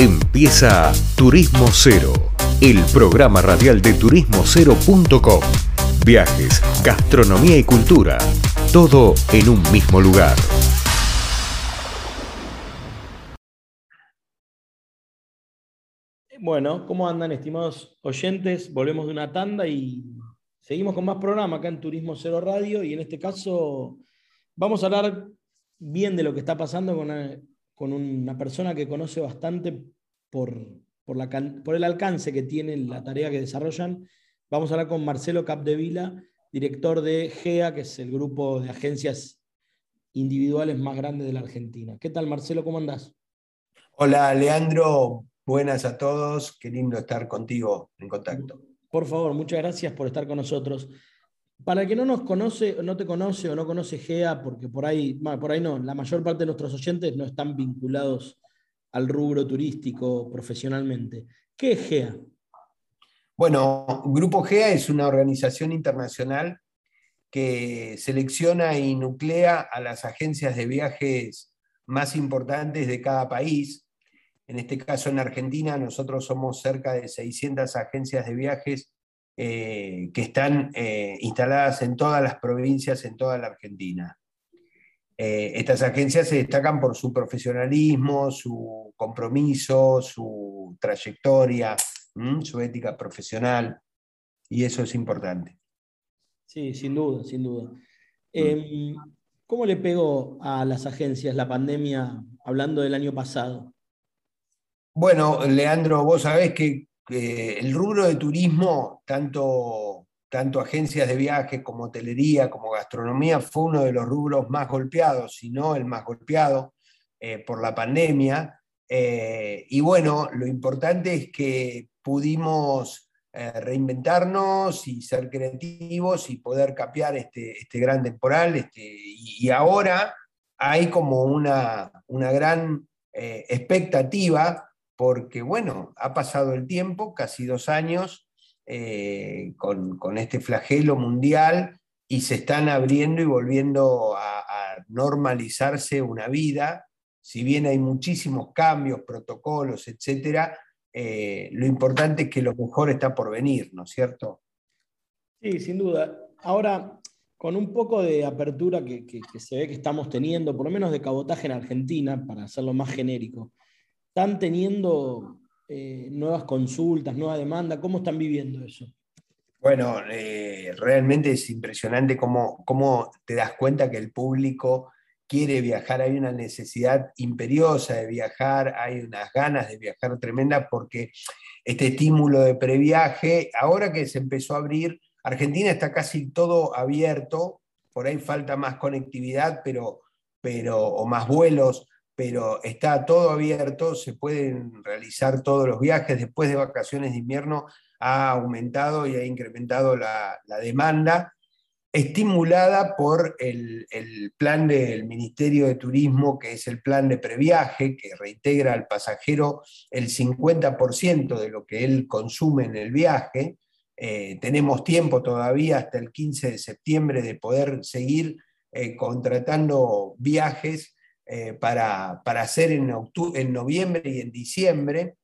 Empieza Turismo Cero, el programa radial de turismocero.com. Viajes, gastronomía y cultura, todo en un mismo lugar. Bueno, ¿cómo andan estimados oyentes? Volvemos de una tanda y seguimos con más programa acá en Turismo Cero Radio y en este caso vamos a hablar bien de lo que está pasando con, con una persona que conoce bastante por, por, el alcance que tiene la tarea que desarrollan. Vamos a hablar con Marcelo Capdevila, director de GEA, que es el grupo de agencias individuales más grande de la Argentina. ¿Qué tal, Marcelo? ¿Cómo andás? Hola, Leandro. Buenas a todos. Qué lindo estar contigo en contacto. Por favor, muchas gracias por estar con nosotros. Para el que no nos conoce, no te conoce o no conoce GEA, porque por ahí, por ahí no, la mayor parte de nuestros oyentes no están vinculados al rubro turístico profesionalmente. ¿Qué es GEA? Bueno, Grupo GEA es una organización internacional que selecciona y nuclea a las agencias de viajes más importantes de cada país. En este caso, en Argentina, nosotros somos cerca de 600 agencias de viajes eh, que están eh, instaladas en todas las provincias, en toda la Argentina. Eh, estas agencias se destacan por su profesionalismo, su compromiso, su trayectoria, su ética profesional, y eso es importante. Sí, sin duda, sin duda. Em, ¿Cómo le pegó a las agencias la pandemia, hablando del año pasado? Bueno, Leandro, vos sabés que el rubro de turismo, tanto, tanto agencias de viajes como hotelería, como gastronomía, fue uno de los rubros más golpeados, si no el más golpeado eh, por la pandemia. Eh, y bueno, lo importante es que pudimos eh, reinventarnos y ser creativos y poder capear este, este gran temporal. Este, y, ahora hay como una, una gran expectativa porque bueno, ha pasado el tiempo, casi dos años, eh, con, este flagelo mundial y se están abriendo y volviendo a, normalizarse una vida, si bien hay muchísimos cambios, protocolos, etc., eh, lo importante es que lo mejor está por venir, ¿no es cierto? Sí, sin duda. Ahora, con un poco de apertura que se ve que estamos teniendo, por lo menos de cabotaje en Argentina, para hacerlo más genérico, ¿Están teniendo eh, nuevas consultas, nueva demanda? ¿Cómo están viviendo eso? Bueno, eh, realmente es impresionante cómo, cómo te das cuenta que el público quiere viajar, hay una necesidad imperiosa de viajar, hay unas ganas de viajar tremenda porque este estímulo de previaje, ahora que se empezó a abrir, Argentina está casi todo abierto, por ahí falta más conectividad, pero, pero, o más vuelos, pero está todo abierto, se pueden realizar todos los viajes. Después de vacaciones de invierno ha aumentado y ha incrementado la, demanda, estimulada por el, plan del Ministerio de Turismo, que es el plan de previaje, que reintegra al pasajero el 50% de lo que él consume en el viaje. Eh, tenemos tiempo todavía hasta el 15 de septiembre de poder seguir eh, contratando viajes eh, para, hacer en, en noviembre y en diciembre,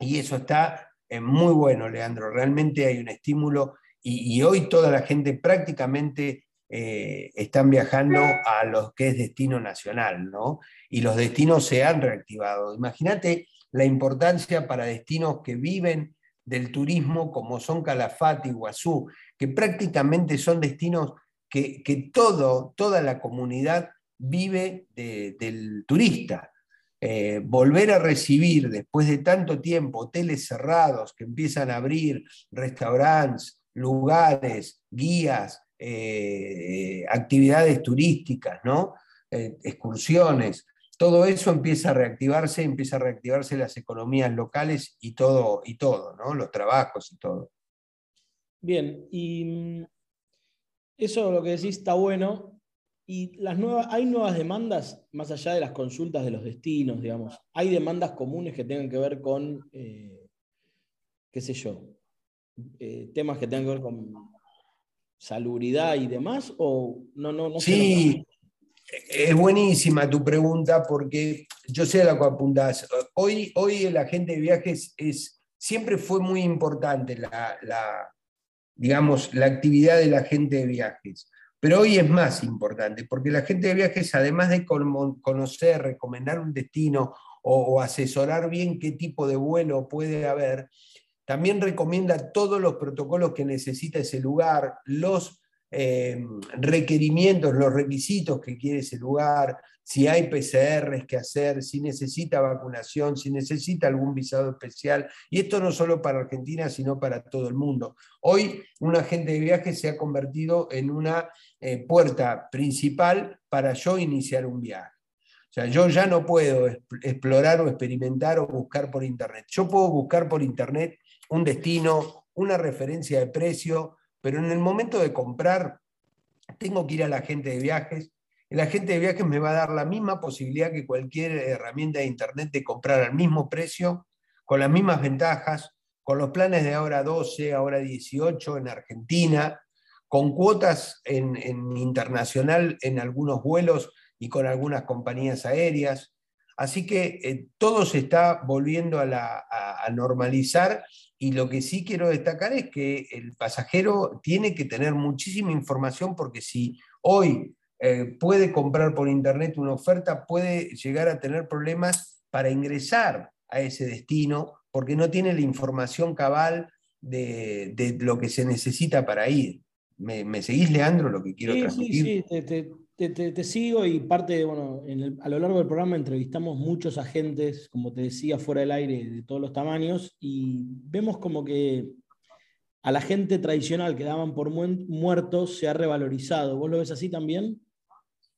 y eso está eh, muy bueno, Leandro. Realmente hay un estímulo y, hoy toda la gente prácticamente eh, están viajando a lo que es destino nacional, ¿no? Y los destinos se han reactivado. Imagínate la importancia para destinos que viven del turismo como son Calafate y Guazú, que prácticamente son destinos que, que todo, toda la comunidad vive del turista. Eh, volver a recibir después de tanto tiempo hoteles cerrados que empiezan a abrir, restaurantes, lugares, guías, eh, actividades turísticas, ¿no? Eh, excursiones, todo eso empieza a reactivarse, empieza a reactivarse las economías locales y todo, y todo, ¿no? Los trabajos y todo. Bien, y mm, eso lo que decís está bueno, y las nuevas, hay nuevas demandas, más allá de las consultas de los destinos, digamos. ¿Hay demandas comunes que tengan que ver con, eh, qué sé yo, eh, temas que tengan que ver con salubridad y demás? ¿O no, no, sí, Es buenísima tu pregunta porque yo sé a la que apuntás. Hoy, hoy el agente de viajes es, siempre fue muy importante la, digamos, la actividad del agente de viajes. Pero hoy es más importante, porque la gente de viajes, además de conocer, recomendar un destino o, asesorar bien qué tipo de vuelo puede haber, también recomienda todos los protocolos que necesita ese lugar, los eh, requerimientos, los requisitos que quiere ese lugar, si hay PCRs que hacer, si necesita vacunación, si necesita algún visado especial. Y esto no solo para Argentina, sino para todo el mundo. Hoy un agente de viaje se ha convertido en una eh, puerta principal para yo iniciar un viaje. O sea, yo ya no puedo explorar o experimentar o buscar por Internet. Yo puedo buscar por Internet un destino, una referencia de precio, pero en el momento de comprar, tengo que ir a la agente de viajes, el agente de viajes me va a dar la misma posibilidad que cualquier herramienta de Internet de comprar al mismo precio, con las mismas ventajas, con los planes de ahora 12, ahora 18 en Argentina, con cuotas en, internacional en algunos vuelos y con algunas compañías aéreas. Así que eh, todo se está volviendo a, a normalizar y lo que sí quiero destacar es que el pasajero tiene que tener muchísima información porque si hoy eh, puede comprar por internet una oferta, puede llegar a tener problemas para ingresar a ese destino porque no tiene la información cabal de, lo que se necesita para ir. ¿Me, seguís, Leandro, lo que quiero sí, transmitir? Sí, sí, te, sigo y parte, bueno, a lo largo del programa entrevistamos muchos agentes, como te decía, fuera del aire, de todos los tamaños, y vemos como que a la gente tradicional que daban por muertos se ha revalorizado. ¿Vos lo ves así también?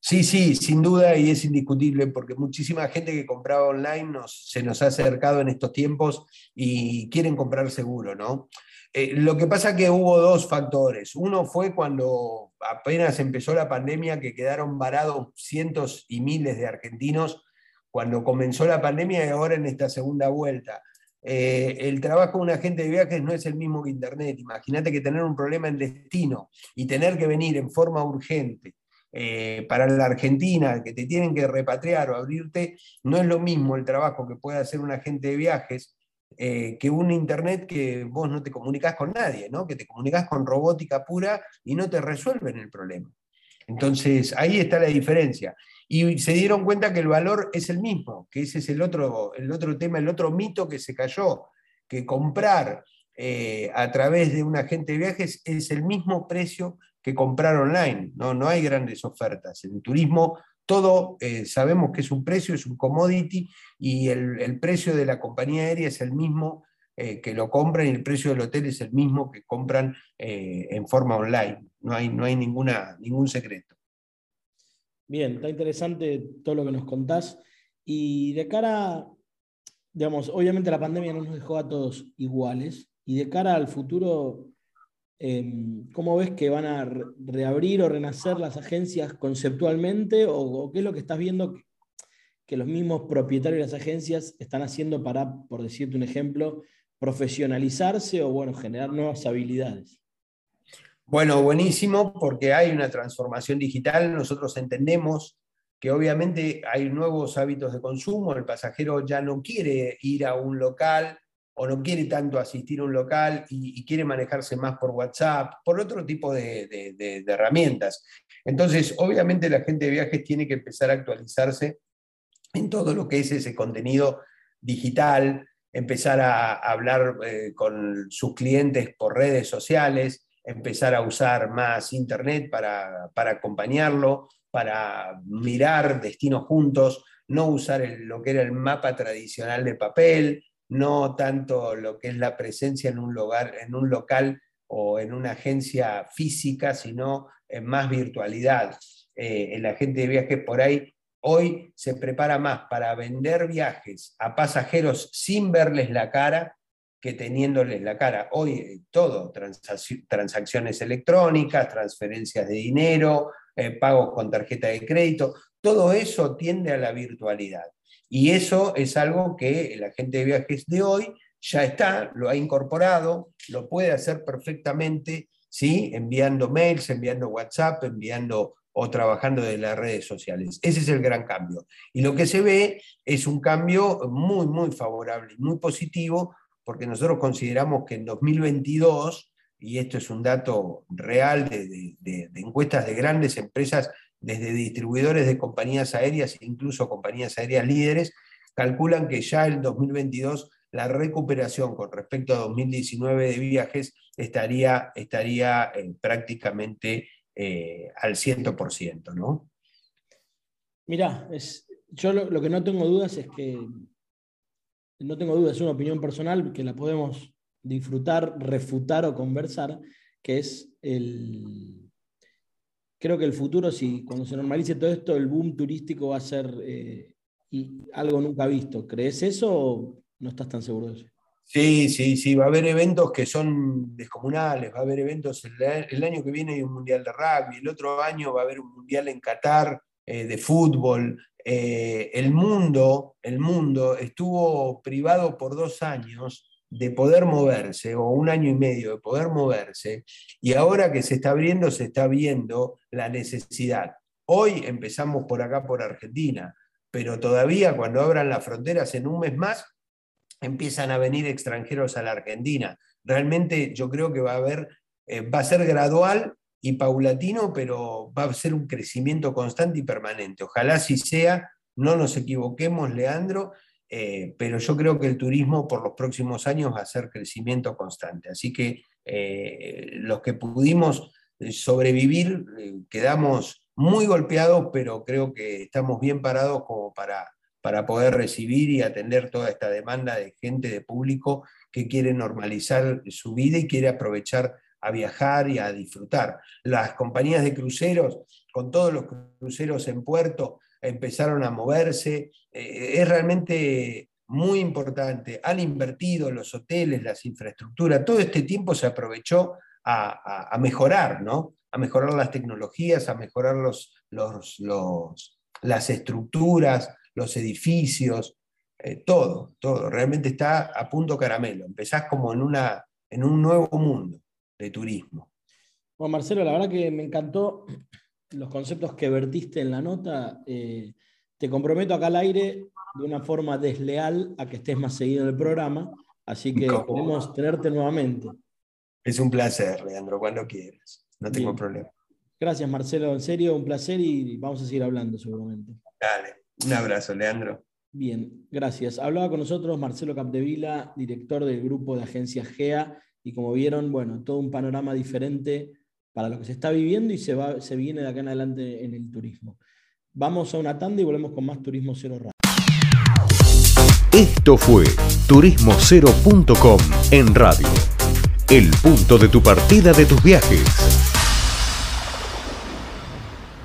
Sí, sí, sin duda y es indiscutible porque muchísima gente que compraba online se nos ha acercado en estos tiempos y quieren comprar seguro, ¿no? Eh, lo que pasa es que hubo dos factores. Uno fue cuando apenas empezó la pandemia que quedaron varados cientos y miles de argentinos cuando comenzó la pandemia y ahora en esta segunda vuelta. Eh, el trabajo de un agente de viajes no es el mismo que Internet. Imagínate que tener un problema en destino y tener que venir en forma urgente eh, para la Argentina, que te tienen que repatriar o abrirte, no es lo mismo el trabajo que puede hacer un agente de viajes eh, que un Internet que vos no te comunicas con nadie, ¿no? que te comunicas con robótica pura y no te resuelven el problema. Entonces, ahí está la diferencia. Y se dieron cuenta que el valor es el mismo, que ese es el otro, el otro tema, el otro mito que se cayó, que comprar eh, a través de un agente de viajes es el mismo precio que comprar online. No, no hay grandes ofertas. En turismo todo eh, sabemos que es un precio, es un commodity y el, precio de la compañía aérea es el mismo eh, que lo compran y el precio del hotel es el mismo que compran eh, en forma online. No hay, no hay ninguna, ningún secreto. Bien, está interesante todo lo que nos contás. Y de cara, digamos, obviamente la pandemia no nos dejó a todos iguales. Y de cara al futuro, Em, ¿Cómo ves que van a reabrir o renacer las agencias conceptualmente? ¿O, qué es lo que estás viendo que los mismos propietarios de las agencias están haciendo para, por decirte un ejemplo, profesionalizarse o bueno, generar nuevas habilidades? Bueno, buenísimo, porque hay una transformación digital. Nosotros entendemos que obviamente hay nuevos hábitos de consumo, el pasajero ya no quiere ir a un local o no quiere tanto asistir a un local y, quiere manejarse más por WhatsApp, por otro tipo de, herramientas. Entonces, obviamente la gente de viajes tiene que empezar a actualizarse en todo lo que es ese contenido digital, empezar a, hablar eh, con sus clientes por redes sociales, empezar a usar más Internet para, acompañarlo, para mirar destinos juntos, no usar lo que era el mapa tradicional de papel, no tanto lo que es la presencia en un, lugar, en un local o en una agencia física, sino en más virtualidad. Eh, el agente de viajes por ahí hoy se prepara más para vender viajes a pasajeros sin verles la cara que teniéndoles la cara. Hoy eh, todo, transacciones electrónicas, transferencias de dinero, eh, pagos con tarjeta de crédito, todo eso tiende a la virtualidad. Y eso es algo que el agente de viajes de hoy ya está, lo ha incorporado, lo puede hacer perfectamente, ¿sí? enviando mails, enviando WhatsApp, enviando o trabajando de las redes sociales. Ese es el gran cambio. Y lo que se ve es un cambio muy, muy favorable muy positivo, porque nosotros consideramos que en 2022, y esto es un dato real de, de encuestas de grandes empresas, desde distribuidores de compañías aéreas e incluso compañías aéreas líderes, calculan que ya el 2022 la recuperación con respecto a 2019 de viajes estaría, estaría eh, prácticamente eh, al 100%, ¿no? Mirá, yo lo, que no tengo dudas es que, no tengo dudas, es una opinión personal que la podemos disfrutar, refutar o conversar, que es el... Creo que el futuro, si cuando se normalice todo esto, el boom turístico va a ser eh, algo nunca visto. ¿Crees eso no estás tan seguro de eso. Sí, sí, sí, va a haber eventos que son descomunales, va a haber eventos, el, año que viene hay un mundial de rugby, el otro año va a haber un mundial en Qatar eh, de fútbol. Eh, el mundo, el mundo estuvo privado por dos años de poder moverse, o un año y medio de poder moverse, y ahora que se está abriendo, se está viendo la necesidad. Hoy empezamos por acá, por Argentina, pero todavía cuando abran las fronteras en un mes más, empiezan a venir extranjeros a la Argentina. Realmente yo creo que va a haber, eh, va a ser gradual y paulatino, pero va a ser un crecimiento constante y permanente. Ojalá así sea, no nos equivoquemos, Leandro, eh, pero yo creo que el turismo por los próximos años va a ser crecimiento constante. Así que eh, los que pudimos sobrevivir quedamos muy golpeados, pero creo que estamos bien parados como para para poder recibir y atender toda esta demanda de gente, de público que quiere normalizar su vida y quiere aprovechar a viajar y a disfrutar. Las compañías de cruceros, con todos los cruceros en puerto, empezaron a moverse. Eh, es realmente muy importante. Han invertido los hoteles, las infraestructuras. Todo este tiempo se aprovechó a, mejorar, ¿no? A mejorar las tecnologías, a mejorar los, las estructuras, los edificios, eh, todo, todo. Realmente está a punto caramelo. Empezás como en, una, en un nuevo mundo de turismo. Bueno, Marcelo, la verdad que me encantó los conceptos que vertiste en la nota. Eh, te comprometo acá al aire de una forma desleal a que estés más seguido en el programa, así que podemos tenerte nuevamente. Es un placer, Leandro, cuando quieras. No tengo problema. Gracias, Marcelo. En serio, un placer y vamos a seguir hablando seguramente. Dale. Un abrazo, Leandro. Bien, gracias. Hablaba con nosotros Marcelo Capdevila, director del grupo de agencias GEA, y como vieron, bueno, todo un panorama diferente para lo que se está viviendo y se, va, se viene de acá en adelante en el turismo. Vamos a una tanda y volvemos con más Turismo Cero Radio. Esto fue turismocero.com en radio. El punto de tu partida de tus viajes.